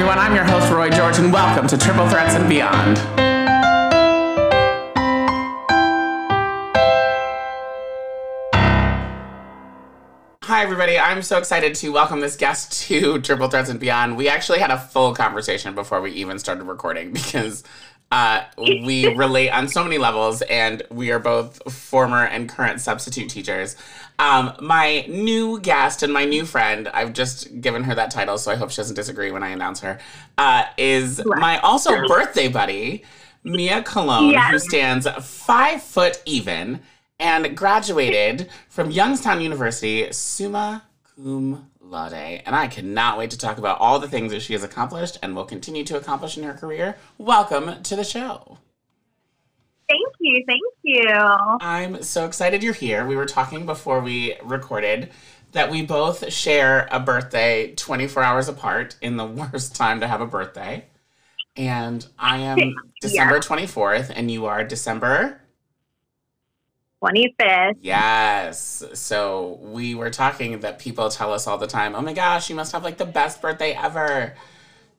everyone. I'm your host, Roy George, and welcome to Triple Threats and Beyond. Hi, everybody. I'm so excited to welcome this guest to Triple Threats and Beyond. We actually had a full conversation before we even started recording because uh, we relate on so many levels, and we are both former and current substitute teachers. Um, my new guest and my new friend, I've just given her that title, so I hope she doesn't disagree when I announce her, uh, is my also birthday buddy, Mia Colon, yes. who stands five foot even and graduated from Youngstown University, summa cum laude. And I cannot wait to talk about all the things that she has accomplished and will continue to accomplish in her career. Welcome to the show. Thank you. Thank you. I'm so excited you're here. We were talking before we recorded that we both share a birthday 24 hours apart in the worst time to have a birthday. And I am December yeah. 24th, and you are December 25th. Yes. So we were talking that people tell us all the time, oh my gosh, you must have like the best birthday ever.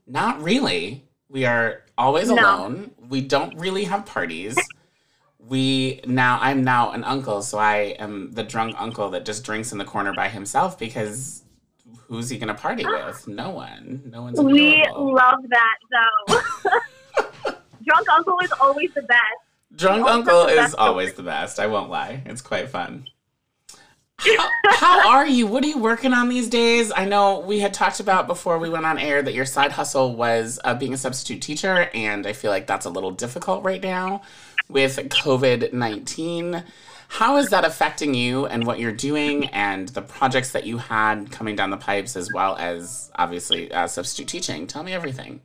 Not really. We are always no. alone. We don't really have parties. we now, I'm now an uncle, so I am the drunk uncle that just drinks in the corner by himself because who's he going to party with? No one. No one's We love that though. drunk uncle is always the best. Drunk Uncle is always the best. I won't lie. It's quite fun. How, how, are you? What are you working on these days? I know we had talked about before we went on air that your side hustle was uh, being a substitute teacher, and I feel like that's a little difficult right now with COVID 19. How is that affecting you and what you're doing and the projects that you had coming down the pipes, as well as obviously uh, substitute teaching? Tell me everything.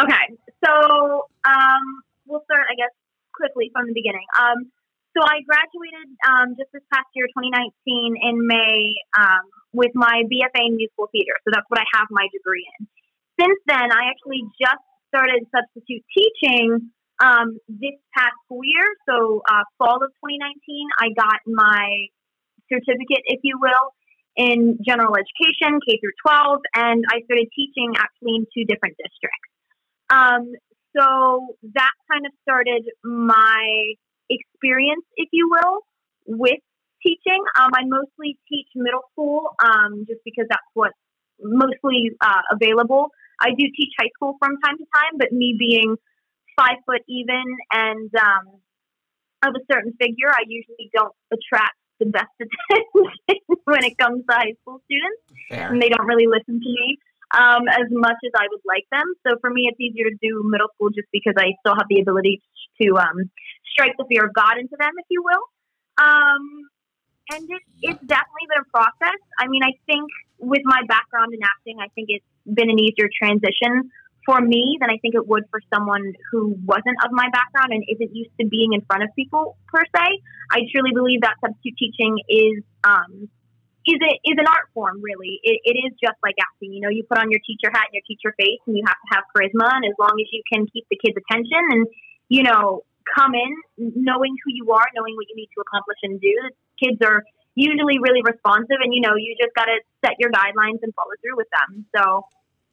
Okay. So, um, we'll start, I guess, quickly from the beginning. Um, so I graduated um, just this past year, 2019, in May um, with my BFA in musical theater. So that's what I have my degree in. Since then, I actually just started substitute teaching um, this past school year. So uh, fall of 2019, I got my certificate, if you will, in general education, K through 12, and I started teaching actually in two different districts. Um, so that kind of started my experience, if you will, with teaching. Um, I mostly teach middle school um, just because that's what's mostly uh, available. I do teach high school from time to time, but me being five foot even and um, of a certain figure, I usually don't attract the best attention when it comes to high school students. Fair. And they don't really listen to me um, as much as I would like them. So for me, it's easier to do middle school just because I still have the ability to um, strike the fear of God into them, if you will. Um, and it, it's definitely been a process. I mean, I think with my background in acting, I think it's been an easier transition for me than I think it would for someone who wasn't of my background and isn't used to being in front of people per se. I truly believe that substitute teaching is um, is it is an art form really. It, it is just like acting. You know you put on your teacher hat and your teacher face and you have to have charisma and as long as you can keep the kids attention and you know come in knowing who you are knowing what you need to accomplish and do kids are usually really responsive and you know you just got to set your guidelines and follow through with them. So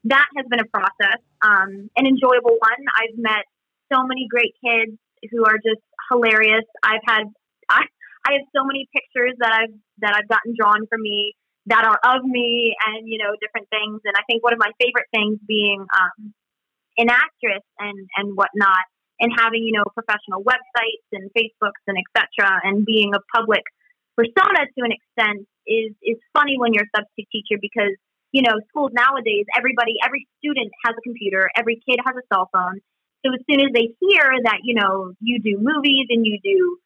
that has been a process um, an enjoyable one. I've met so many great kids who are just hilarious. I've had I, I have so many pictures that I've that I've gotten drawn for me that are of me and you know different things. And I think one of my favorite things being um, an actress and and whatnot, and having you know professional websites and Facebooks and etc. And being a public persona to an extent is is funny when you're a substitute teacher because you know schools nowadays everybody every student has a computer, every kid has a cell phone. So as soon as they hear that you know you do movies and you do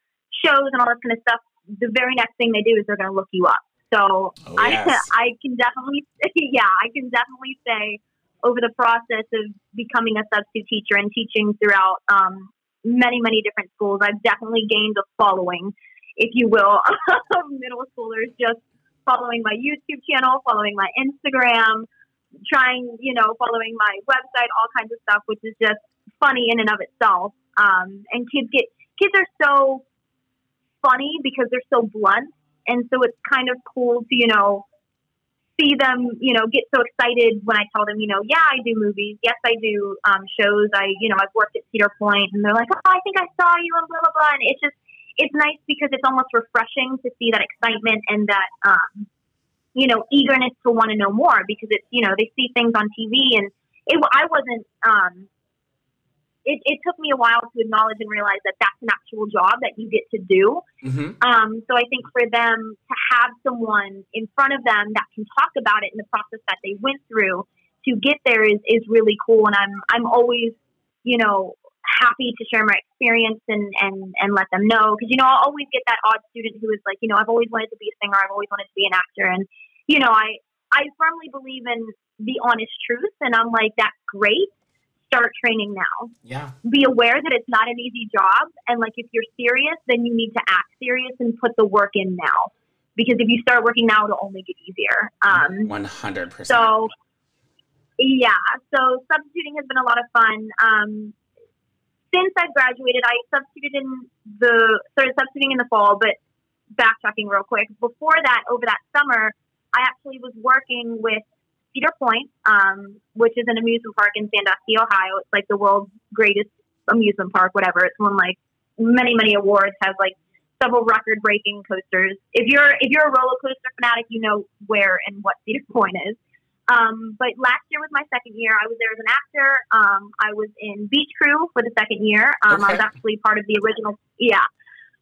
shows and all this kind of stuff, the very next thing they do is they're going to look you up. So oh, yes. I, I can definitely, yeah, I can definitely say over the process of becoming a substitute teacher and teaching throughout um, many, many different schools, I've definitely gained a following, if you will, of middle schoolers just following my YouTube channel, following my Instagram, trying, you know, following my website, all kinds of stuff, which is just funny in and of itself. Um, and kids get, kids are so funny because they're so blunt. And so it's kind of cool to, you know, see them, you know, get so excited when I tell them, you know, yeah, I do movies. Yes, I do um, shows. I, you know, I've worked at Cedar Point, and they're like, oh, I think I saw you, and blah blah blah. And it's just, it's nice because it's almost refreshing to see that excitement and that, um, you know, eagerness to want to know more because it's, you know, they see things on TV, and it, I wasn't. Um, it, it took me a while to acknowledge and realize that that's an actual job that you get to do. Mm-hmm. Um, so I think for them to have someone in front of them that can talk about it in the process that they went through to get there is, is really cool. And I'm, I'm always, you know, happy to share my experience and, and, and let them know. Cause, you know, I'll always get that odd student who is like, you know, I've always wanted to be a singer. I've always wanted to be an actor. And, you know, I, I firmly believe in the honest truth. And I'm like, that's great start training now. Yeah. Be aware that it's not an easy job. And like, if you're serious, then you need to act serious and put the work in now. Because if you start working now, it'll only get easier. Um, 100%. So, yeah. So, substituting has been a lot of fun. Um, since I've graduated, I substituted in the, started substituting in the fall, but backtracking real quick. Before that, over that summer, I actually was working with Cedar Point, um, which is an amusement park in Sandusky, Ohio. It's like the world's greatest amusement park, whatever. It's won like many, many awards, has like several record breaking coasters. If you're if you're a roller coaster fanatic, you know where and what Cedar Point is. Um, but last year was my second year. I was there as an actor. Um, I was in Beach Crew for the second year. Um, okay. I was actually part of the original. Yeah,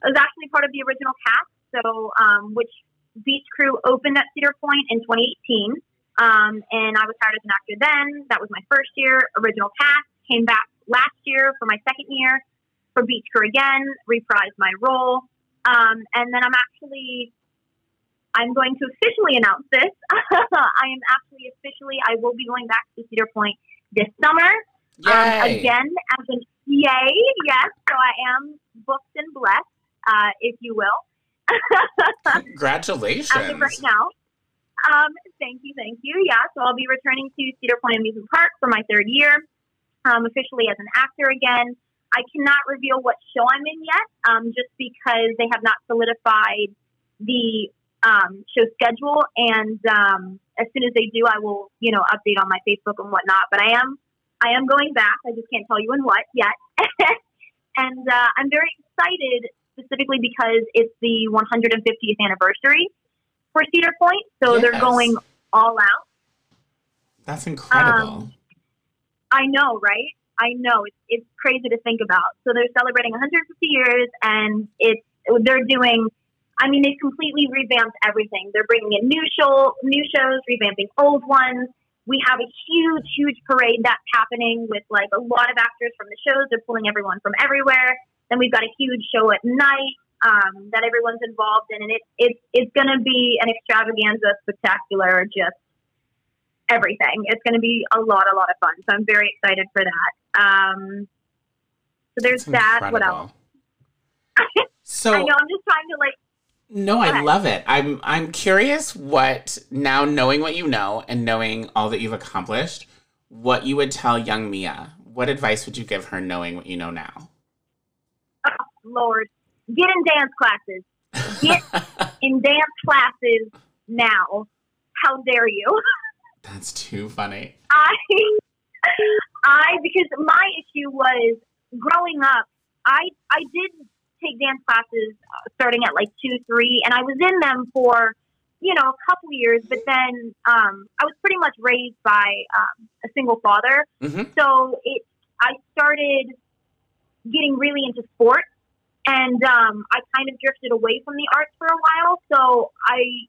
I was actually part of the original cast. So, um, which Beach Crew opened at Cedar Point in 2018. Um, and I was hired as an actor then. That was my first year. Original cast came back last year for my second year for Beach Crew again, reprised my role. Um, and then I'm actually, I'm going to officially announce this. I am actually officially, I will be going back to Cedar Point this summer. Um, again, as an yay, yes. So I am booked and blessed, uh, if you will. Congratulations. As of right now. Um, thank you, thank you. Yeah, so I'll be returning to Cedar Point Amusement Park for my third year, um, officially as an actor again. I cannot reveal what show I'm in yet, um, just because they have not solidified the um, show schedule. And um, as soon as they do, I will, you know, update on my Facebook and whatnot. But I am, I am going back. I just can't tell you in what yet. and uh, I'm very excited, specifically because it's the 150th anniversary for Cedar Point, so yes. they're going all out. That's incredible. Um, I know, right? I know it's it's crazy to think about. So they're celebrating 150 years, and it's they're doing. I mean, they've completely revamped everything. They're bringing in new show, new shows, revamping old ones. We have a huge, huge parade that's happening with like a lot of actors from the shows. They're pulling everyone from everywhere. Then we've got a huge show at night um, that everyone's involved in, and it, it it's going to be an extravaganza, spectacular, just everything. It's going to be a lot, a lot of fun. So I'm very excited for that. Um, so there's That's that. What else? so I know I'm just trying to like. No, I love it. I'm I'm curious what now knowing what you know and knowing all that you've accomplished, what you would tell young Mia. What advice would you give her knowing what you know now? Oh, Lord, get in dance classes. Get in dance classes now. How dare you? That's too funny. I, I because my issue was growing up. I I did take dance classes uh, starting at like two, three, and I was in them for you know a couple years. But then um, I was pretty much raised by um, a single father, mm-hmm. so it I started getting really into sports and um, I kind of drifted away from the arts for a while. So I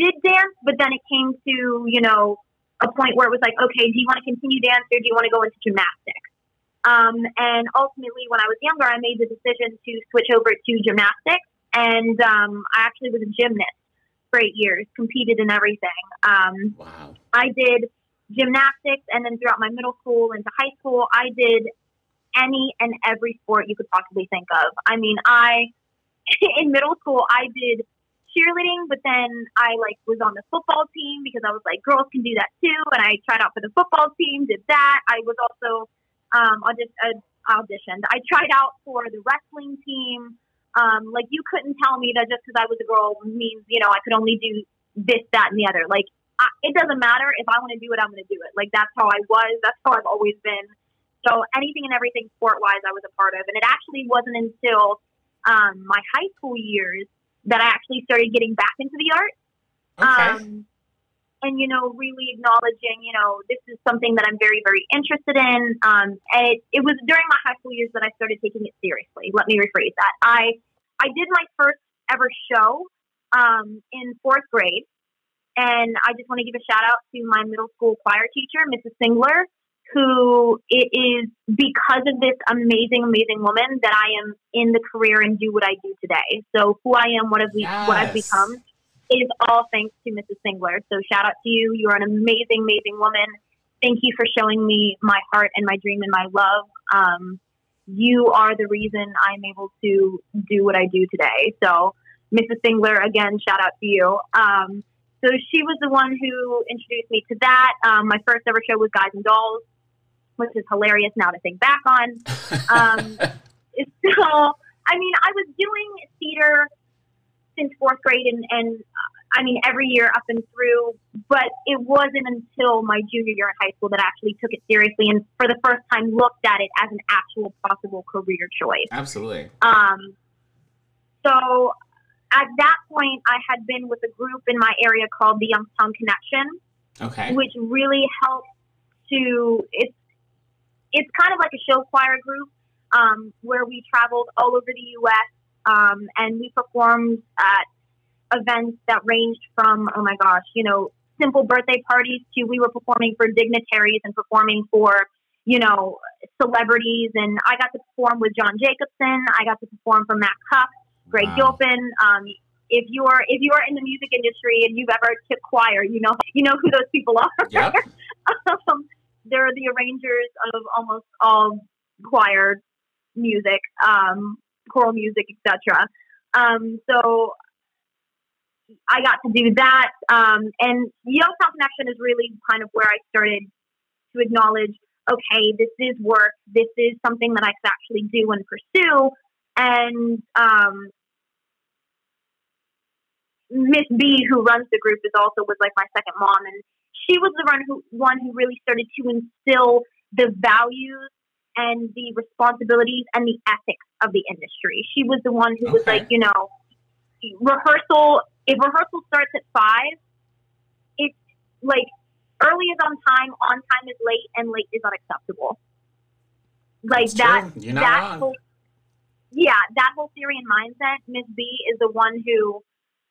did dance, but then it came to you know a point where it was like, okay, do you want to continue dance or do you want to go into gymnastics? Um, and ultimately, when I was younger, I made the decision to switch over to gymnastics, and um, I actually was a gymnast for eight years, competed in everything. Um, wow! I did gymnastics, and then throughout my middle school into high school, I did any and every sport you could possibly think of. I mean, I in middle school I did cheerleading, but then I like was on the football team because I was like, girls can do that too, and I tried out for the football team, did that. I was also um, audit- uh, auditioned. I tried out for the wrestling team. Um, like you couldn't tell me that just because I was a girl means you know I could only do this, that, and the other. Like I, it doesn't matter if I want to do it, I'm going to do it. Like that's how I was. That's how I've always been. So anything and everything sport wise, I was a part of. And it actually wasn't until um, my high school years that I actually started getting back into the art. Okay. Um, and you know, really acknowledging, you know, this is something that I'm very, very interested in. Um, and it, it was during my high school years that I started taking it seriously. Let me rephrase that. I I did my first ever show um, in fourth grade, and I just want to give a shout out to my middle school choir teacher, Mrs. Singler, who it is because of this amazing, amazing woman that I am in the career and do what I do today. So who I am, what have we, Yes. what I've become, is all thanks to Mrs. Singler. So shout out to you. You are an amazing, amazing woman. Thank you for showing me my heart and my dream and my love. Um, you are the reason I'm able to do what I do today. So, Mrs. Singler, again, shout out to you. Um, so she was the one who introduced me to that. Um, my first ever show was Guys and Dolls, which is hilarious now to think back on. Um, so, I mean, I was doing theater since fourth grade, and, and I mean, every year up and through, but it wasn't until my junior year in high school that I actually took it seriously and for the first time looked at it as an actual possible career choice. Absolutely. Um, so at that point, I had been with a group in my area called the Youngstown Connection, Okay. which really helped to it's it's kind of like a show choir group um, where we traveled all over the U.S. Um, and we performed at events that ranged from oh my gosh, you know, simple birthday parties to we were performing for dignitaries and performing for you know celebrities. And I got to perform with John Jacobson. I got to perform for Mac Huff, Greg Wow. Gilpin. Um, if you're if you're in the music industry and you've ever tipped choir, you know you know who those people are. Yep. um, they're the arrangers of almost all choir music, um, choral music, etc. Um, so I got to do that, um, and Youngstown Connection is really kind of where I started to acknowledge, okay, this is work, this is something that I could actually do and pursue, and um, Miss B, who runs the group, is also was like my second mom, and she was the one who one who really started to instill the values and the responsibilities and the ethics of the industry. She was the one who was like, you know, rehearsal. If rehearsal starts at five, it's like early is on time, on time is late, and late is unacceptable. Like It's that. true. You're not that wrong. whole, yeah, that whole theory and mindset. Miss B is the one who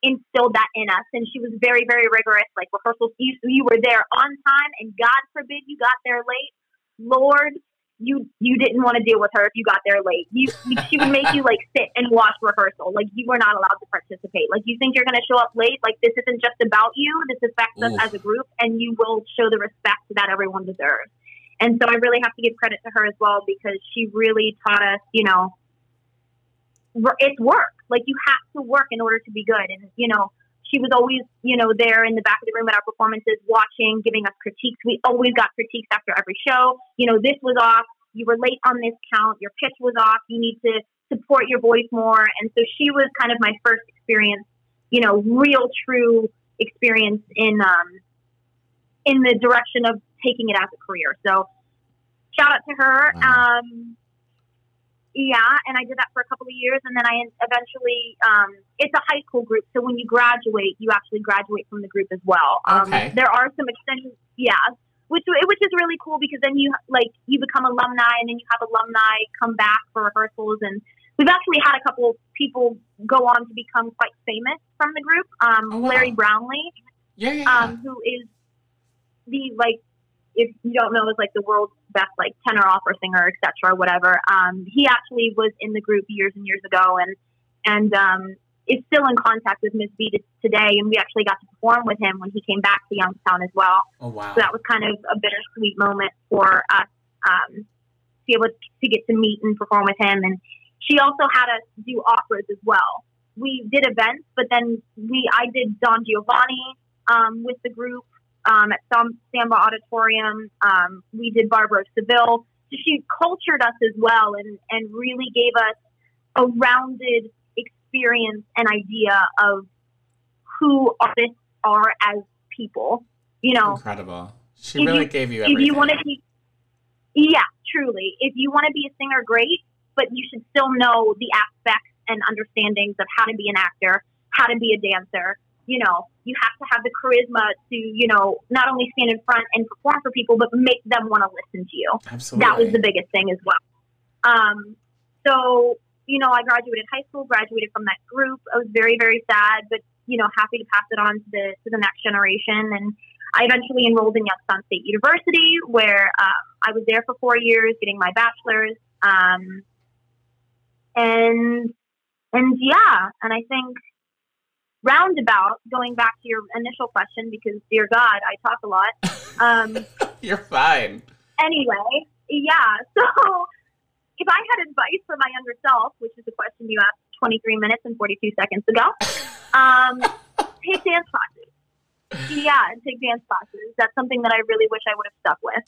instilled that in us, and she was very, very rigorous. Like rehearsals, you you were there on time, and God forbid you got there late. Lord, you you didn't want to deal with her if you got there late. You she would make you like sit and watch rehearsal. Like you were not allowed to participate. Like you think you're going to show up late. Like this isn't just about you. This affects us as a group, and you will show the respect that everyone deserves. And so I really have to give credit to her as well because she really taught us, you know, it's work. Like you have to work in order to be good. And you know, she was always, you know, there in the back of the room at our performances, watching, giving us critiques. We always got critiques after every show. You know, this was off. You were late on this count. Your pitch was off. You need to support your voice more. And so she was kind of my first experience, you know, real, true experience in um, in the direction of taking it as a career. So shout out to her. Wow. Um, yeah, and I did that for a couple of years, and then I eventually um, it's a high school group, so when you graduate, you actually graduate from the group as well. Um, Okay. There are some extensions, yeah, which which is really cool because then you like you become alumni, and then you have alumni come back for rehearsals, and we've actually had a couple people go on to become quite famous from the group. Um, Oh, wow. Larry Brownlee, Yeah, yeah, yeah. um, who is the like if you don't know is like the world's best like tenor opera singer etc or whatever um, he actually was in the group years and years ago and and um, is still in contact with miss b today and we actually got to perform with him when he came back to youngstown as well oh wow. so that was kind of a bittersweet moment for us um, to be able to get to meet and perform with him. And she also had us do operas as well. We did events, but then we I did Don Giovanni um, with the group um, at Sam, Stambaugh Auditorium. Um, we did Barber of Seville. So she cultured us as well and, and really gave us a rounded experience and idea of who artists are as people You know, Incredible. She If really you- gave you if you want to be, yeah, truly. If you want to be a singer, great, but you should still know the aspects and understandings of how to be an actor, how to be a dancer. You know, you have to have the charisma to, you know, not only stand in front and perform for people, but make them want to listen to you. Absolutely. That was the biggest thing as well. Um, so, you know, I graduated high school, graduated from that group. I was very, very sad, but you know, happy to pass it on to the to the next generation. And I eventually enrolled in Youngstown State University, where um, I was there for four years, getting my bachelor's. Um, and and yeah, and I think roundabout, going back to your initial question, because dear God, I talk a lot. Um, You're fine. anyway, yeah. So if I had advice for my younger self, which is a question you asked 23 minutes and 42 seconds ago, um, take dance classes. Yeah, take dance classes. That's something that I really wish I would have stuck with.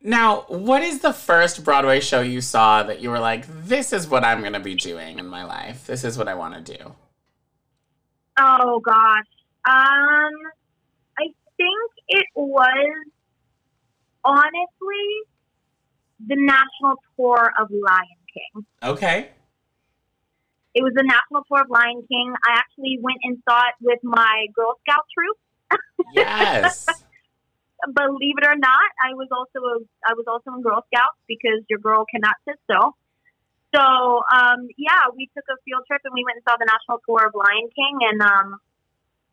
Now, what is the first Broadway show you saw that you were like, this is what I'm going to be doing in my life? This is what I want to do? Oh gosh. Um, I think it was honestly the national tour of Lion King. Okay. It was the national tour of Lion King. I actually went and saw it with my Girl Scout troop. Yes. believe it or not, I was also a, I was also in Girl Scouts because your girl cannot sit still. So um, yeah, we took a field trip and we went and saw the national tour of Lion King, and um,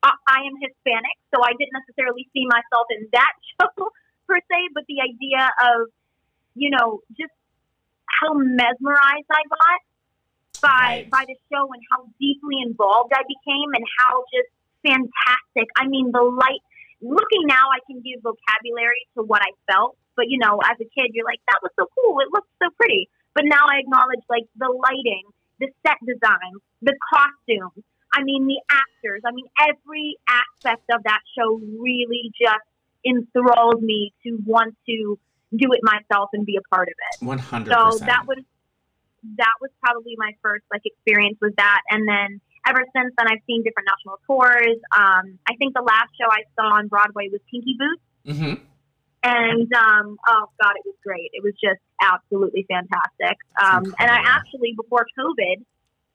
I, I am Hispanic, so I didn't necessarily see myself in that show per se, but the idea of you know just how mesmerized I got by Right. by the show and how deeply involved I became and how just fantastic. I mean, the light. Looking now, I can give vocabulary to what I felt, but you know, as a kid, you're like, that was so cool. It looked so pretty. But now I acknowledge like the lighting, the set design, the costumes. I mean, the actors. I mean, every aspect of that show really just enthralled me to want to do it myself and be a part of it. 100%. So that was that was probably my first like experience with that, and then ever since then I've seen different national tours. Um, I think the last show I saw on Broadway was Kinky Boots, hmm and um, oh god, it was great. It was just absolutely fantastic. Um, and I actually before COVID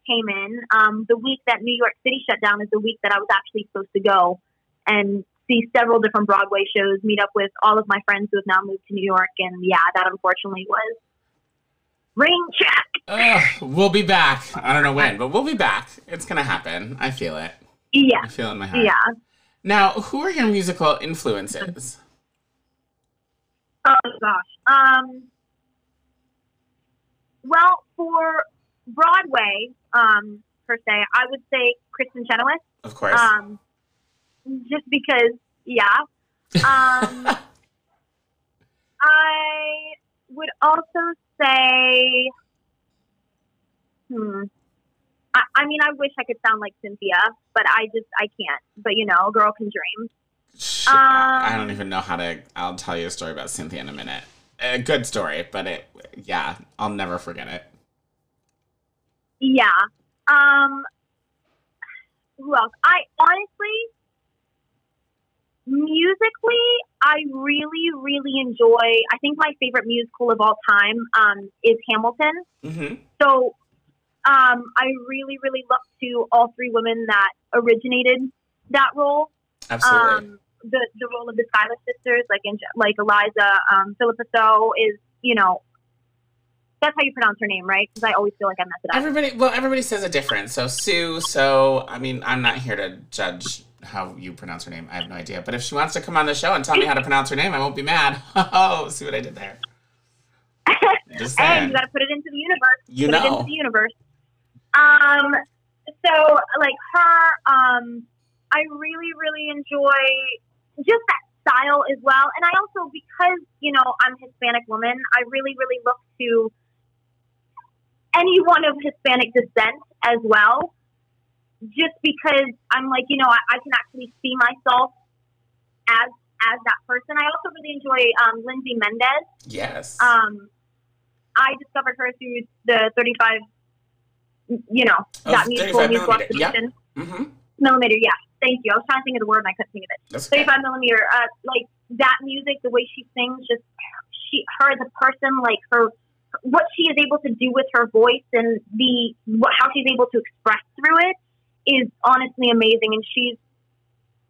came in, um, the week that New York City shut down is the week that I was actually supposed to go and see several different Broadway shows, meet up with all of my friends who have now moved to New York, and yeah, that unfortunately was ring check. Ugh, we'll be back. I don't know when, but we'll be back. It's going to happen. I feel it. Yeah, I feel it in my heart. yeah. Now, who are your musical influences? Oh gosh. Um. Well, for Broadway, um, per se, I would say Kristin Chenoweth. Of course. Um, just because, yeah. Um, I would also say, hmm. I, I mean, I wish I could sound like Cynthia, but I just I can't. But you know, a girl can dream. Sh- I I don't um, even know how to. I'll tell you a story about Cynthia in a minute. A good story, but it, yeah, I'll never forget it. Yeah. Um. Who else? I honestly, musically, I really, really enjoy. I think my favorite musical of all time um, is Hamilton. hmm So, um, I really, really look to all three women that originated that role. Absolutely. Um, the the role of the Schuyler sisters, like in, like Eliza um, Phillipa Soo, is you know. That's how you pronounce her name, right? Because I always feel like I mess it up. everybody, well, everybody says it different. So Sue. So I mean, I'm not here to judge how you pronounce her name. I have no idea. But if she wants to come on the show and tell me how to pronounce her name, I won't be mad. Oh, see what I did there. Just saying. you got to put it into the universe. You put it know. into the universe. Um, so like her, um, I really, really enjoy just that style as well. And I also, because you know I'm a Hispanic woman, I really, really look to anyone of Hispanic descent as well. Just because I'm like, you know, I, I can actually see myself as as that person. I also really enjoy um, Lindsay Mendez. Yes. Um, I discovered her through the 35, you know, Oh, that musical musical millimeter. Yep. exhibition. hmm Millimeter, yeah. Thank you. I was trying to think of the word and I couldn't think of it. That's okay. 35 millimeter. Uh, like that music, the way she sings, just she, her as a person, like her, what she is able to do with her voice and the what, how she's able to express through it is honestly amazing. And she's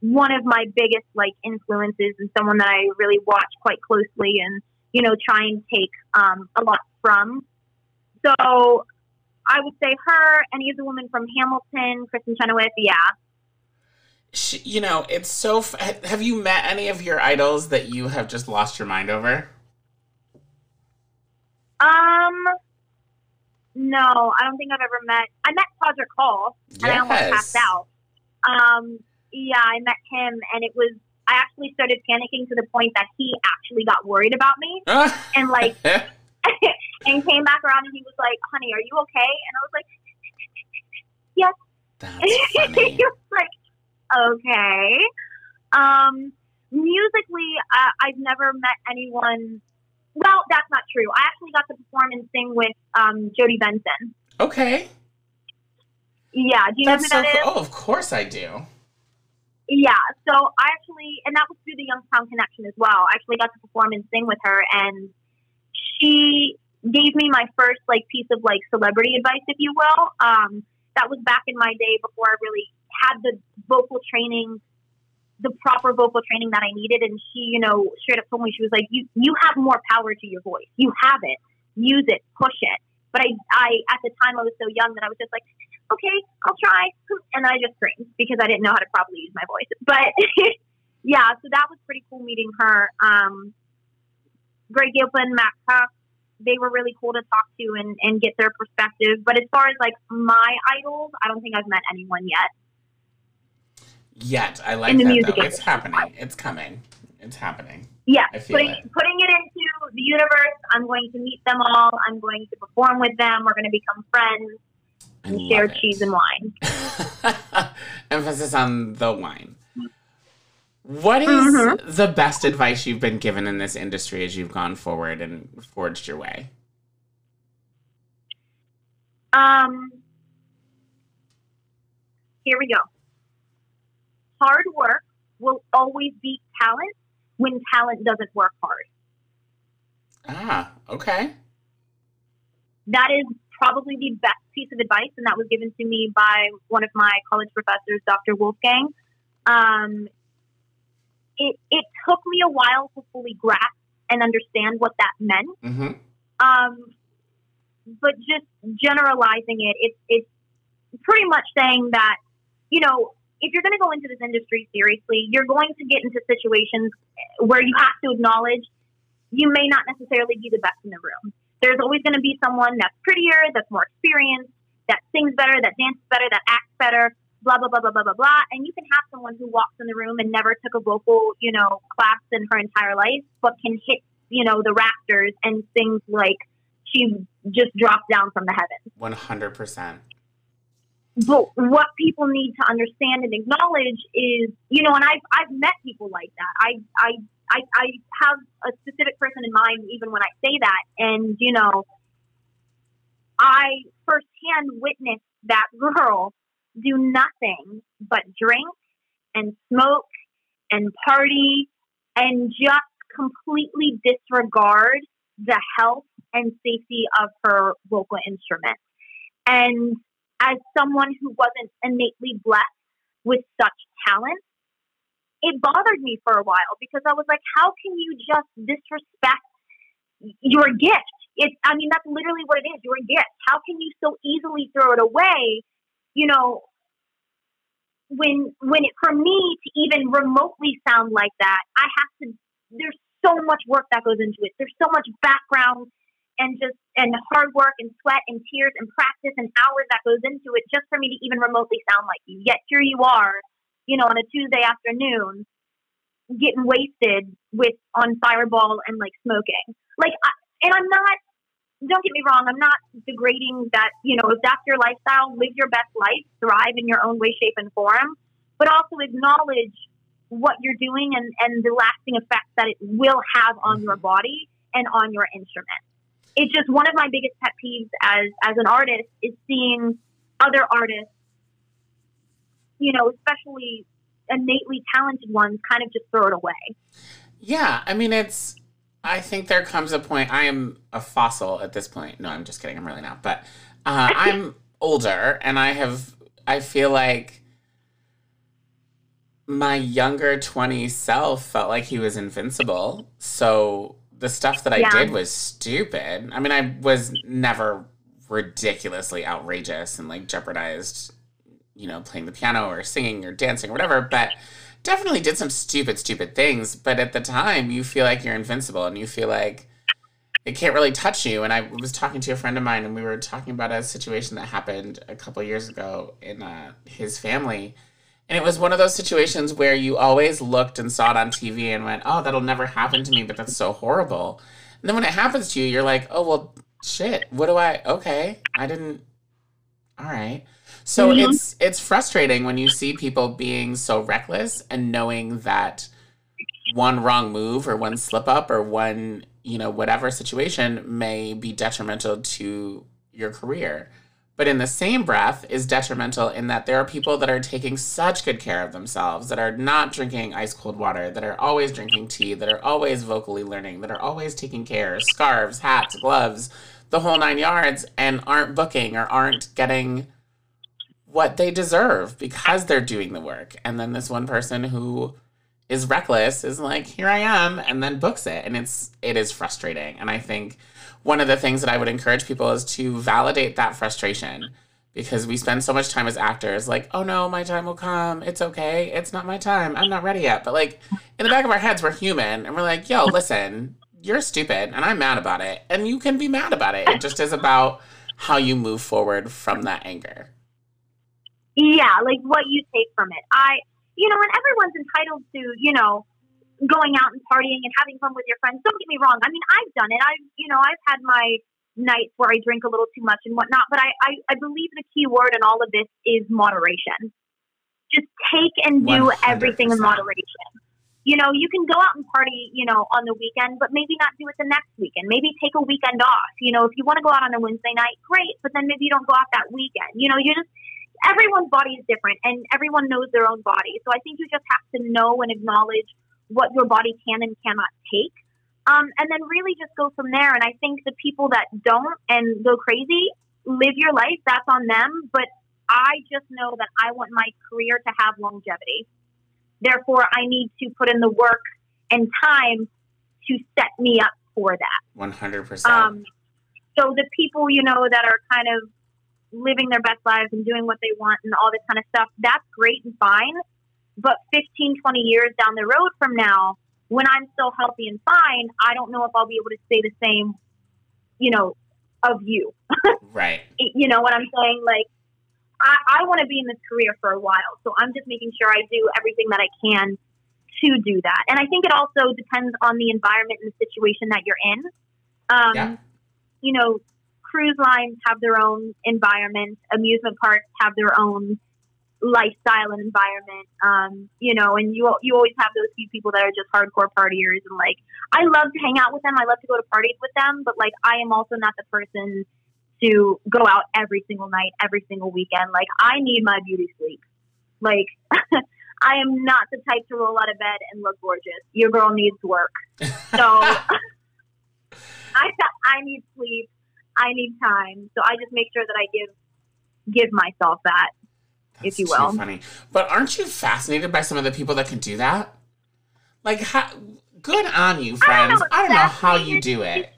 one of my biggest like influences and someone that I really watch quite closely and you know try and take um, a lot from. So I would say her, any of the women from Hamilton, Kristin Chenoweth, yeah. She, you know, it's so. F- have you met any of your idols that you have just lost your mind over? Um, no, I don't think I've ever met. I met Todrick Hall, and I almost Yes. passed out. Um, yeah, I met him, and it was. I actually started panicking to the point that he actually got worried about me, and like, and came back around, and he was like, "Honey, are you okay?" And I was like, "Yes." That's funny. he was like, "Okay." Um, musically, uh, I've never met anyone. Well, that's not true. I actually got to perform and sing with um, Jodi Benson. Okay. Yeah, do you know who so that is? Oh, of course I do. Yeah, so I actually, and that was through the Youngstown Connection as well. I actually got to perform and sing with her, and she gave me my first like piece of like celebrity advice, if you will. Um, that was back in my day before I really had the vocal training, the proper vocal training that I needed. And she, you know, straight up told me she was like, "You you have more power to your voice. You have it. Use it. Push it." But I, I at the time I was so young that I was just like, okay, I'll try. And I just screamed because I didn't know how to properly use my voice. But yeah, so that was pretty cool meeting her. Um, Greg Gilpin, Mac Huff, they were really cool to talk to and, and get their perspective. But as far as like my idols, I don't think I've met anyone yet. Yet I like In the that music though. It's happening. It's coming. It's happening. Yeah, putting, it. putting it into the universe. I'm going to meet them all. I'm going to perform with them. We're going to become friends and share it. cheese and wine. Emphasis on the wine. What is Mhm. the best advice you've been given in this industry as you've gone forward and forged your way? Um, here we go. Hard work will always beat talent when talent doesn't work hard. Ah, okay. That is probably the best piece of advice, and that was given to me by one of my college professors, Dr. Wolfgang. Um, it, it took me a while to fully grasp and understand what that meant. Mm-hmm. Um, but just generalizing it, it's it's pretty much saying that you know if you're going to go into this industry seriously, you're going to get into situations where you have to acknowledge you may not necessarily be the best in the room. There's always going to be someone that's prettier, that's more experienced, that sings better, that dances better, that acts better, blah blah blah blah blah blah blah. And you can have someone who walks in the room and never took a vocal, you know, class in her entire life, but can hit, you know, the rafters and sings like she just dropped down from the heavens. One hundred percent. But what people need to understand and acknowledge is, you know, and I've I've met people like that. I I I, I have a specific person in mind even when I say that, and you know, I firsthand witnessed that girl do nothing but drink and smoke and party and just completely disregard the health and safety of her vocal instrument. And as someone who wasn't innately blessed with such talent, it bothered me for a while because I was like, how can you just disrespect your gift? It's, I mean, that's literally what it is, your gift. How can you so easily throw it away? You know, when, when it, for me to even remotely sound like that, I have to, there's so much work that goes into it. There's so much background and just and hard work and sweat and tears and practice and hours that goes into it just for me to even remotely sound like you. Yet here you are, you know, on a Tuesday afternoon, getting wasted with on Fireball and like smoking. Like, I, and I'm not. Don't get me wrong. I'm not degrading that. You know, if that's your lifestyle, live your best life, thrive in your own way, shape, and form. But also acknowledge what you're doing and, and the lasting effects that it will have on your body and on your instrument it's just one of my biggest pet peeves as as an artist is seeing other artists, you know, especially innately talented ones kind of just throw it away. Yeah, I mean, it's. I think there comes a point. I am a fossil at this point. No, I'm just kidding. I'm really not. But uh, I'm older, and I have. I feel like my younger 20 self felt like he was invincible. So the stuff that I yeah. did was stupid. I mean, I was never ridiculously outrageous and like jeopardized, you know, playing the piano or singing or dancing or whatever, but definitely did some stupid, stupid things. But at the time, you feel like you're invincible and you feel like it can't really touch you. And I was talking to a friend of mine and we were talking about a situation that happened a couple years ago in uh, his family and it was one of those situations where you always looked and saw it on TV and went, oh, that'll never happen to me, but that's so horrible. And then when it happens to you, you're like, oh, well, shit, what do I, okay, I didn't, all right. So mm-hmm. it's it's frustrating when you see people being so reckless and knowing that one wrong move or one slip up or one, you know, whatever situation may be detrimental to your career but in the same breath is detrimental in that there are people that are taking such good care of themselves that are not drinking ice cold water that are always drinking tea that are always vocally learning that are always taking care scarves hats gloves the whole nine yards and aren't booking or aren't getting what they deserve because they're doing the work. And then this one person who is reckless is like here i am and then books it. And it's it is frustrating. And i think one of the things that I would encourage people is to validate that frustration because we spend so much time as actors like, oh no, my time will come. It's okay. It's not my time. I'm not ready yet. But like in the back of our heads, we're human and we're like, yo, listen, you're stupid and I'm mad about it. And you can be mad about it. It just is about how you move forward from that anger. Yeah, like what you take from it. I, you know, and everyone's entitled to, you know, going out and partying and having fun with your friends. Don't get me wrong. I mean, I've done it. I've, you know, I've had my nights where I drink a little too much and whatnot, but I, I, I believe the key word in all of this is moderation. Just take and do 100%. everything in moderation. You know, you can go out and party, you know, on the weekend, but maybe not do it the next weekend. Maybe take a weekend off. You know, if you want to go out on a Wednesday night, great, but then maybe you don't go out that weekend. You know, you just, everyone's body is different and everyone knows their own body. So I think you just have to know and acknowledge what your body can and cannot take. Um, and then really just go from there. And I think the people that don't and go crazy, live your life, that's on them. But I just know that I want my career to have longevity. Therefore, I need to put in the work and time to set me up for that. 100%. Um, so the people, you know, that are kind of living their best lives and doing what they want and all this kind of stuff, that's great and fine. But 15, 20 years down the road from now, when I'm still healthy and fine, I don't know if I'll be able to say the same, you know, of you. right. You know what I'm saying? Like, I, I want to be in this career for a while. So I'm just making sure I do everything that I can to do that. And I think it also depends on the environment and the situation that you're in. Um, yeah. You know, cruise lines have their own environment, amusement parks have their own lifestyle and environment. Um, you know, and you you always have those few people that are just hardcore partiers, and like I love to hang out with them. I love to go to parties with them, but like I am also not the person to go out every single night, every single weekend. Like I need my beauty sleep. Like I am not the type to roll out of bed and look gorgeous. Your girl needs work. So I I need sleep. I need time. So I just make sure that I give give myself that. That's if you will. funny. But aren't you fascinated by some of the people that can do that? Like, how, good on you, friends. I don't know, I don't know how you do it.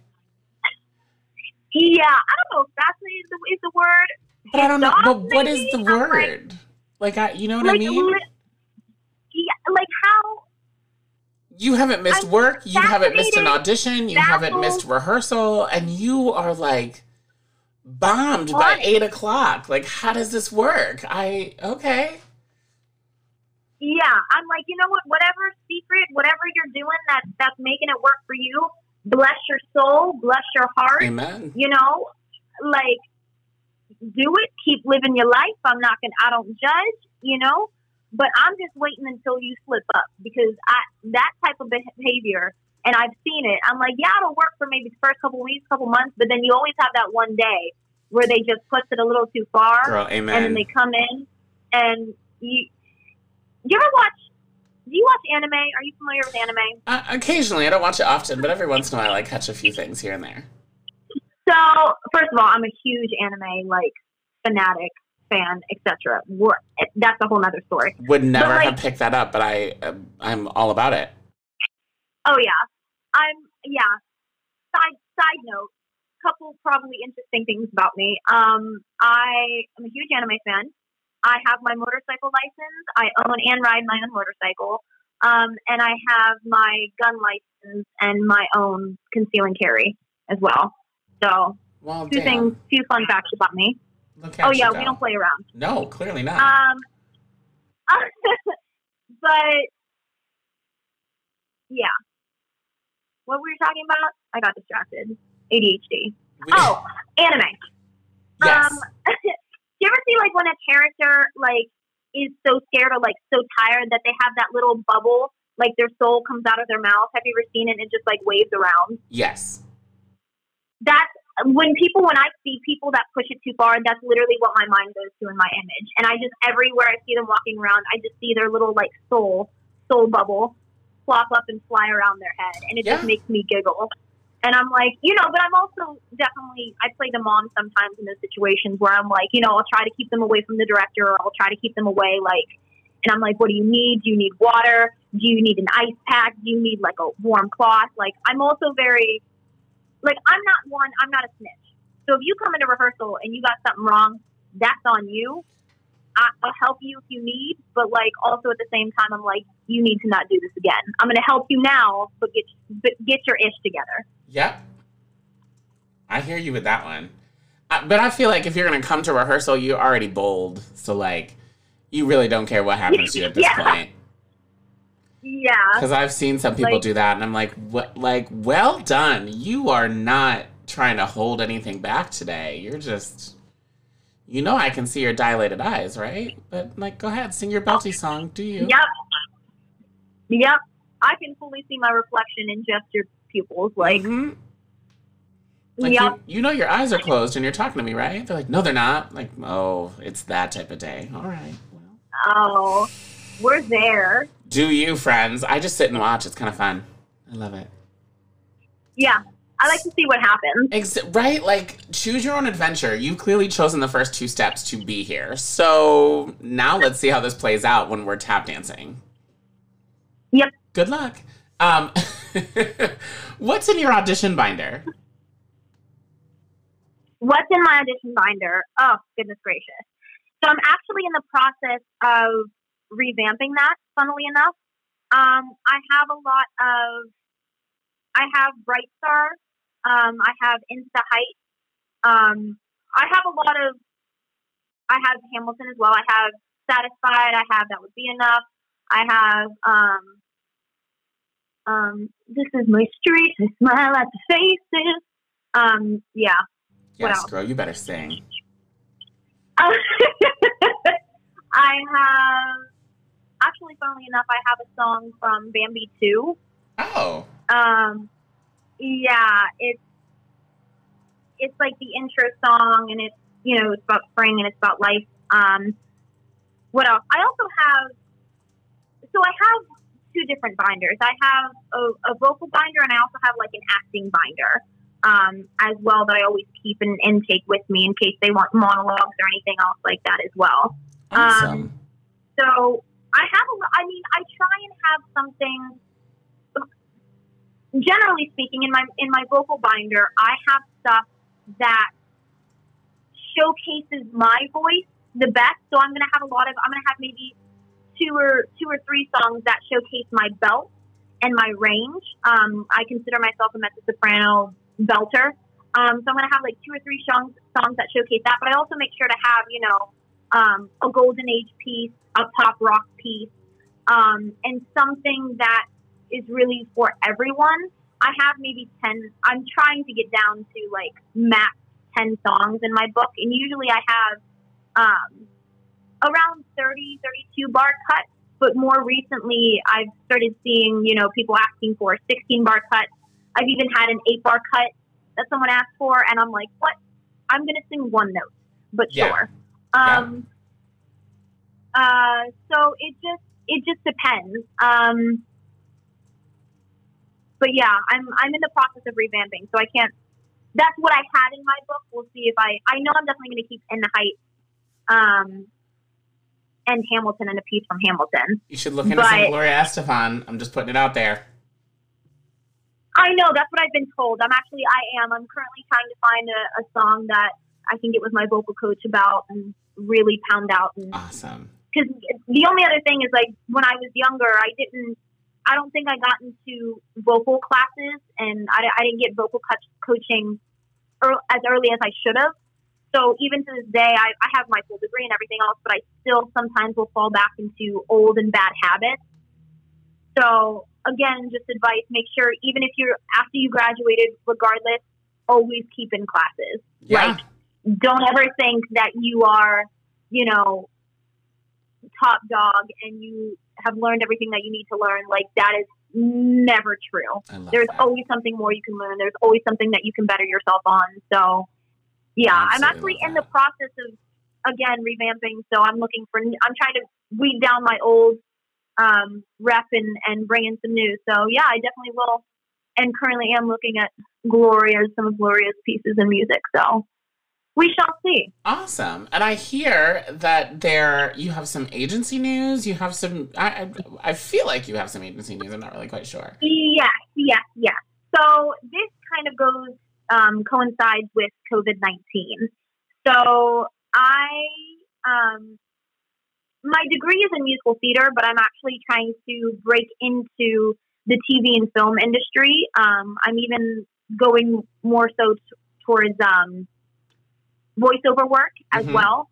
Yeah, I don't know fascinated is the, is the word. But I don't know. But what is the word? Like, like I, you know what like, I mean? Yeah, like how. You haven't missed I'm work. You haven't missed an audition. You haven't missed rehearsal, and you are like bombed what? by eight o'clock. Like, how does this work? I okay. Yeah, I'm like, you know what? Whatever secret, whatever you're doing that that's making it work for you, bless your soul, bless your heart. Amen. You know, like do it. Keep living your life. I'm not gonna. I don't judge. You know, but I'm just waiting until you slip up because I that type of behavior and I've seen it. I'm like, yeah, it'll work for maybe the first couple weeks, couple months, but then you always have that one day where they just push it a little too far, Girl, amen. and then they come in and you Do you ever watch? Do you watch anime? Are you familiar with anime? Uh, occasionally, I don't watch it often, but every once in a while, I catch a few things here and there. So, first of all, I'm a huge anime like fanatic fan, etc. That's a whole other story. Would never like, have picked that up, but I uh, I'm all about it. Oh yeah, I'm yeah. Side side note, couple probably interesting things about me. Um, I am a huge anime fan. I have my motorcycle license. I own and ride my own motorcycle. Um, and I have my gun license and my own conceal and carry as well. So, well, two damn. things, two fun facts about me. oh yeah, we don't play around. No, clearly not. Um, but yeah, what were you talking about? I got distracted. ADHD. oh, anime. Yes. Um, do you ever see like when a character like is so scared or like so tired that they have that little bubble, like their soul comes out of their mouth? Have you ever seen it? And it just like waves around. Yes. That's when people when I see people that push it too far, that's literally what my mind goes to in my image. And I just everywhere I see them walking around, I just see their little like soul soul bubble flop up and fly around their head, and it yeah. just makes me giggle. And I'm like, you know, but I'm also definitely, I play the mom sometimes in those situations where I'm like, you know, I'll try to keep them away from the director or I'll try to keep them away, like, and I'm like, what do you need? Do you need water? Do you need an ice pack? Do you need like a warm cloth? Like, I'm also very, like, I'm not one, I'm not a snitch. So if you come into rehearsal and you got something wrong, that's on you. I'll help you if you need, but like also at the same time, I'm like, you need to not do this again. I'm going to help you now, but get but get your ish together. Yep. I hear you with that one. Uh, but I feel like if you're going to come to rehearsal, you're already bold. So, like, you really don't care what happens to you at this yeah. point. Yeah. Because I've seen some people like, do that, and I'm like, what? Like, well done. You are not trying to hold anything back today. You're just, you know, I can see your dilated eyes, right? But like, go ahead, sing your belty song. Do you? Yep. Yep. I can fully see my reflection in just your pupils. Like, mm-hmm. like yep. you, you know your eyes are closed and you're talking to me, right? They're like, no, they're not. Like, oh, it's that type of day. All right. Well. Oh, we're there. Do you, friends? I just sit and watch. It's kind of fun. I love it. Yeah. I like to see what happens. Ex- right? Like, choose your own adventure. You've clearly chosen the first two steps to be here. So now let's see how this plays out when we're tap dancing. Yep. Good luck. Um, what's in your audition binder? What's in my audition binder? Oh, goodness gracious. So I'm actually in the process of revamping that, funnily enough. Um, I have a lot of, I have Bright Star, um, I have the Height. Um, I have a lot of, I have Hamilton as well. I have Satisfied. I have That Would Be Enough. I have um, um, this is my street. I smile at the faces. Um, yeah. Yes, girl, you better sing. I have actually, funnily enough, I have a song from Bambi Two. Oh. Um, yeah, it's it's like the intro song, and it's you know it's about spring and it's about life. Um, what else? I also have. So I have two different binders. I have a, a, vocal binder and I also have like an acting binder um, as well that I always keep an intake with me in case they want monologues or anything else like that as well. Awesome. Um, so I have a, I mean, I try and have something. Generally speaking, in my in my vocal binder, I have stuff that showcases my voice the best. So I'm going to have a lot of. I'm going to have maybe two or two or three songs that showcase my belt and my range. Um, I consider myself a mezzo soprano belter, um, so I'm going to have like two or three songs songs that showcase that. But I also make sure to have you know um, a golden age piece, a pop rock piece, um, and something that is really for everyone. I have maybe ten. I'm trying to get down to like max ten songs in my book, and usually I have. Um, around 30, 32 bar cut. But more recently, I've started seeing, you know, people asking for 16 bar cut. I've even had an eight bar cut that someone asked for, and I'm like, what? I'm going to sing one note, but yeah. sure. Um, yeah. uh, so it just, it just depends. Um, but yeah, I'm I'm in the process of revamping, so I can't. That's what I had in my book. We'll see if I. I know I'm definitely going to keep In the Heights, um, and Hamilton and a piece from Hamilton. You should look into some Gloria Estefan. I'm just putting it out there. I know that's what I've been told. I'm actually I am. I'm currently trying to find a, a song that I can get with my vocal coach about and really pound out. And Awesome. because the only other thing is like when I was younger, I didn't. I don't think I got into vocal classes, and I, I didn't get vocal co- coaching as early as I should have. So even to this day, I, I have my full degree and everything else, but I still sometimes will fall back into old and bad habits. So again, just advice: make sure even if you're after you graduated, regardless, always keep in classes Yeah. don't ever think that you are, you know, top dog and you have learned everything that you need to learn. Like that is never true. There's that. always something more you can learn. There's always something that you can better yourself on. So, yeah, I'm actually in the process of again revamping. So I'm looking for. I'm trying to weed down my old um, rep and and bring in some new. So yeah, I definitely will. And currently am looking at Gloria's some of Gloria's pieces and music. So we shall see. Awesome. And I hear that there you have some agency news. You have some. I I, I feel like you have some agency news. I'm not really quite sure. Yes, yes, yes. So this kind of goes um, coincides with COVID nineteen. So I um, my degree is in musical theater, but I'm actually trying to break into the TV and film industry. Um, I'm even going more so t- towards um, voiceover work as Mhm. well.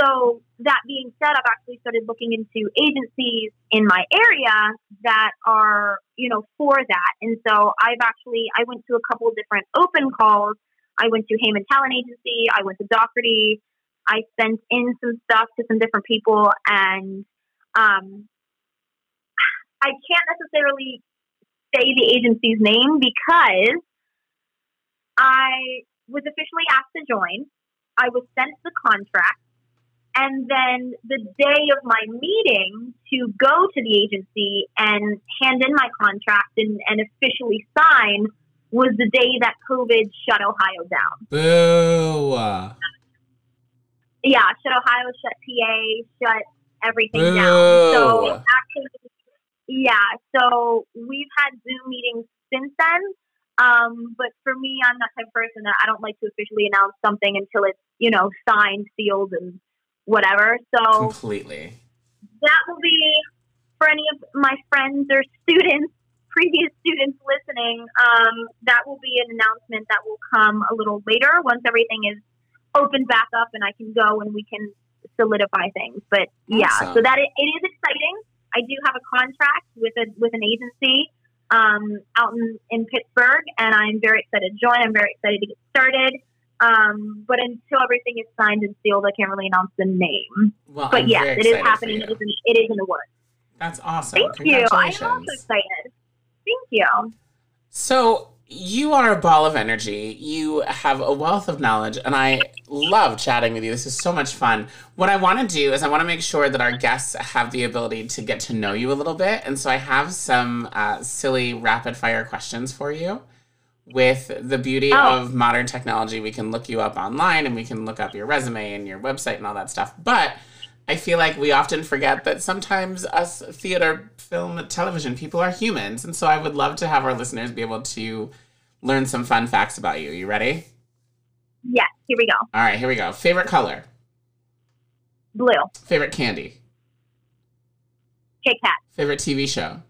So that being said, I've actually started looking into agencies in my area that are, you know, for that. And so I've actually I went to a couple of different open calls. I went to Heyman Talent Agency. I went to Docherty. I sent in some stuff to some different people, and um, I can't necessarily say the agency's name because I was officially asked to join. I was sent the contract. And then the day of my meeting to go to the agency and hand in my contract and, and officially sign was the day that COVID shut Ohio down. Boo. Yeah, shut Ohio, shut PA, shut everything Boo. down. So actually, yeah, so we've had Zoom meetings since then. Um, but for me, I'm that type of person that I don't like to officially announce something until it's, you know, signed, sealed, and whatever. So Completely. that will be for any of my friends or students, previous students listening. Um, that will be an announcement that will come a little later once everything is opened back up and I can go and we can solidify things. But yeah, Awesome. so that it, it is exciting. I do have a contract with a with an agency um, out in, in Pittsburgh, and I'm very excited to join. I'm very excited to get started. Um, but until everything is signed and sealed, I can't really announce the name. Well, But I'm yes, it is happening. It is, in, it is in the works. That's awesome. Thank you. I am also excited. Thank you. So you are a ball of energy. You have a wealth of knowledge, and I love chatting with you. This is so much fun. What I want to do is I want to make sure that our guests have the ability to get to know you a little bit, and so I have some uh, silly rapid fire questions for you. With the beauty Oh. of modern technology, we can look you up online and we can look up your resume and your website and all that stuff. But I feel like we often forget that sometimes us theater, film, television people are humans. And so I would love to have our listeners be able to learn some fun facts about you. You ready? Yes, here we go. All right, here we go. Favorite color, Blue. favorite candy, Kit Kat. favorite TV show,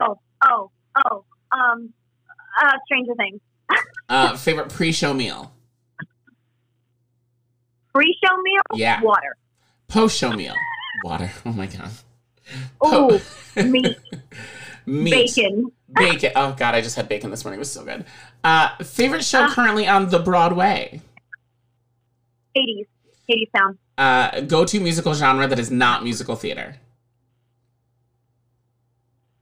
Oh, oh, oh. Um, uh, Stranger Things. uh, favorite pre show meal, Pre-show meal. Yeah. Water. post show meal, water. Oh my God. Oh, meat. Meat. Bacon. Bacon. Oh God, I just had bacon this morning. It was so good. Uh, favorite show Ah. currently on the Broadway. Hades. Hadestown. Uh, go to musical genre that is not musical theater.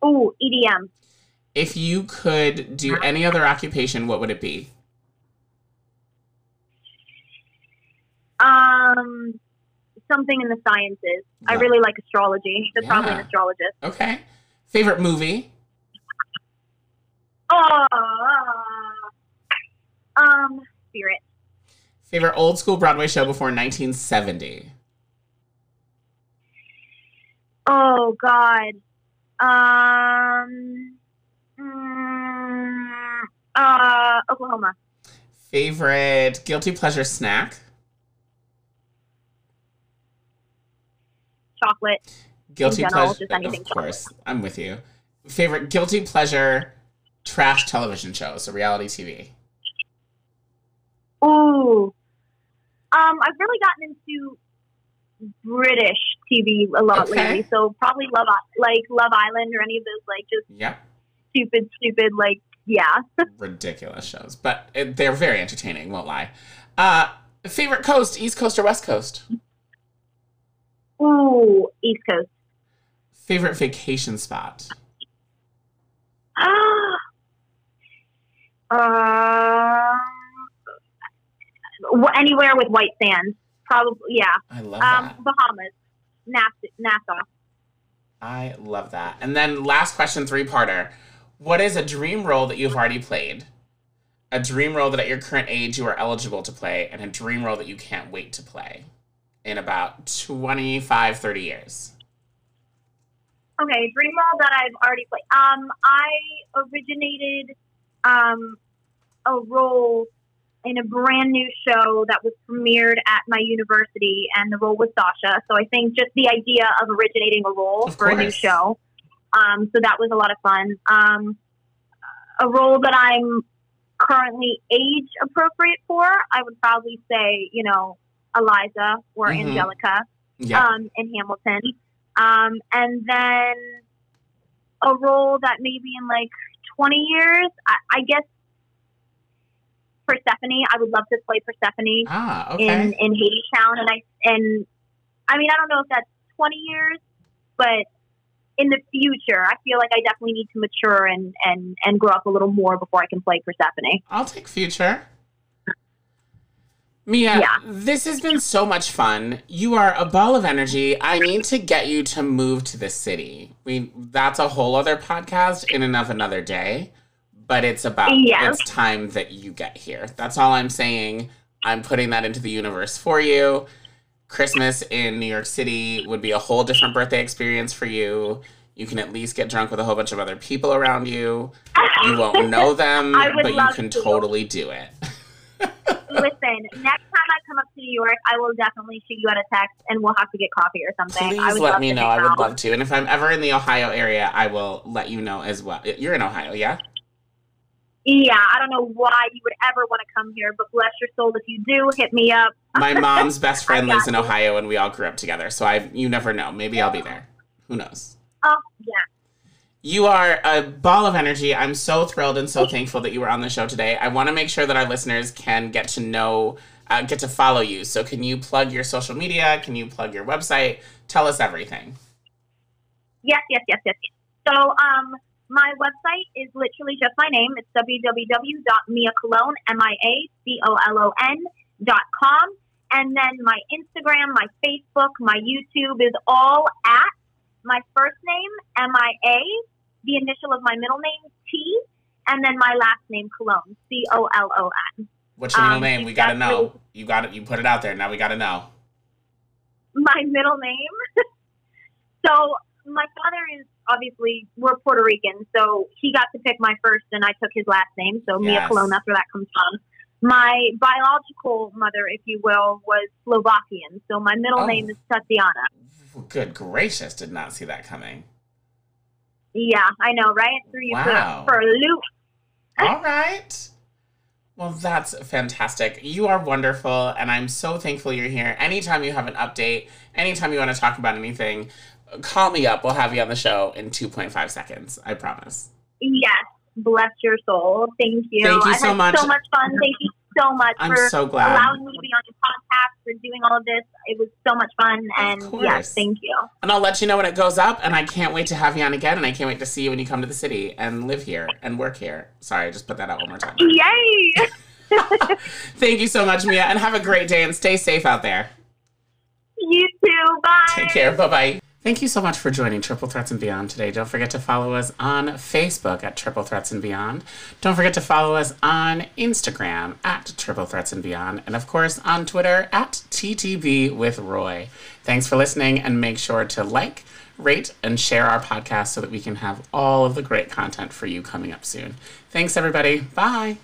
Ooh, E EDM. If you could do any other occupation, what would it be? Um, something in the sciences. I really like astrology. They're probably an astrologist. Okay. Favorite movie? Oh, um, Spirit. Favorite old school Broadway show before 1970? Oh God. Um. mm, uh, Oklahoma. Favorite guilty pleasure snack? Chocolate. Guilty pleasure. Of course, I'm with you. Favorite guilty pleasure trash television show, so reality TV. Ooh. Um, I've really gotten into British TV a lot Okay. lately, so probably Love like Love Island or any of those like just Yep. stupid, stupid like yeah. Ridiculous shows, but it, they're very entertaining. Won't lie. Uh, favorite coast, East Coast or West Coast? Ooh, East Coast. Favorite vacation spot? um, wh- anywhere with white sand, probably yeah. I love Um, that. Bahamas, Nassau. Nassau. I love that. And then last question, three parter. What is a dream role that you've already played? A dream role that at your current age you are eligible to play, and a dream role that you can't wait to play in about 25, 30 years. Okay, dream role that I've already played. Um, I originated um, a role in a brand new show that was premiered at my university, and the role was Sasha. So I think just the idea of originating a role Of for a new show, um, so that was a lot of fun. Um, a role that I'm currently age appropriate for, I would probably say, you know, Eliza or Mhm. Angelica Yeah. um, in Hamilton. Um, and then a role that maybe in like 20 years, I, I guess Persephone. I would love to play Persephone ah, okay. in, in Hadestown. And I, and I mean, I don't know if that's 20 years, but in the future, I feel like I definitely need to mature and, and, and grow up a little more before I can play Persephone. I'll take future. Mia, Yeah. this has been so much fun. You are a ball of energy. I need to get you to move to the city. We that's a whole other podcast in and of another day. But it's about Yes. it's time that you get here. That's all I'm saying. I'm putting that into the universe for you. Christmas in New York City would be a whole different birthday experience for you. You can at least get drunk with a whole bunch of other people around you. You won't know them, but you can to. totally do it. Listen, next time I come up to New York, I will definitely shoot you out a text and we'll have to get coffee or something. I Please let me know. I would out. love to. And if I'm ever in the Ohio area, I will let you know as well. You're in Ohio, yeah? Yeah, I don't know why you would ever want to come here, but bless your soul if you do, hit me up. My mom's best friend lives in. Ohio and we all grew up together. So I you never know. Maybe I'll be there. Who knows? Oh, yeah. You are a ball of energy. I'm so thrilled and so thankful that you were on the show today. I want to make sure that our listeners can get to know, uh, get to follow you. So, can you plug your social media? Can you plug your website? Tell us everything. Yes, yes, yes, yes. So, um, my website is literally just my name. It's www.miacolon, M-I-A-C-O-L-O-N dot com. And then my Instagram, my Facebook, my YouTube is all at my first name, M-I-A, the initial of my middle name, T, and then my last name, Colon, C-O-L-O-N. What's your middle Um, name? We got to know. You got it. You put it out there. Now we got to know. my middle name. so my father is obviously we're Puerto Rican, so he got to pick my first, and I took his last name. So Mia Yes. Colon, that's where that comes from. My biological mother, if you will, was Slovakian, so my middle Oh. name is Tatiana. Good gracious, did not see that coming. Yeah, I know, right? Through you Wow. for, for a loop. All right. Well, that's fantastic. You are wonderful, and I'm so thankful you're here. Anytime you have an update, anytime you want to talk about anything, call me up. We'll have you on the show in 2.5 seconds. I promise. Yes, bless your soul. Thank you. Thank you I've so had much. so much fun. Thank you so much I'm for so glad. allowing me to be on your podcast, for doing all of this. It was so much fun, and yes, thank you. And I'll let you know when it goes up, and I can't wait to have you on again, and I can't wait to see you when you come to the city and live here and work here. Sorry, I just put that out one more time. Yay! Thank you so much, Mia, and have a great day and stay safe out there. You too. Bye. Take care. Bye bye. Thank you so much for joining Triple Threats and Beyond today. Don't forget to follow us on Facebook at Triple Threats and Beyond. Don't forget to follow us on Instagram at Triple Threats and Beyond. And of course on Twitter at TTB with Roy. Thanks for listening and make sure to like, rate, and share our podcast so that we can have all of the great content for you coming up soon. Thanks, everybody. Bye.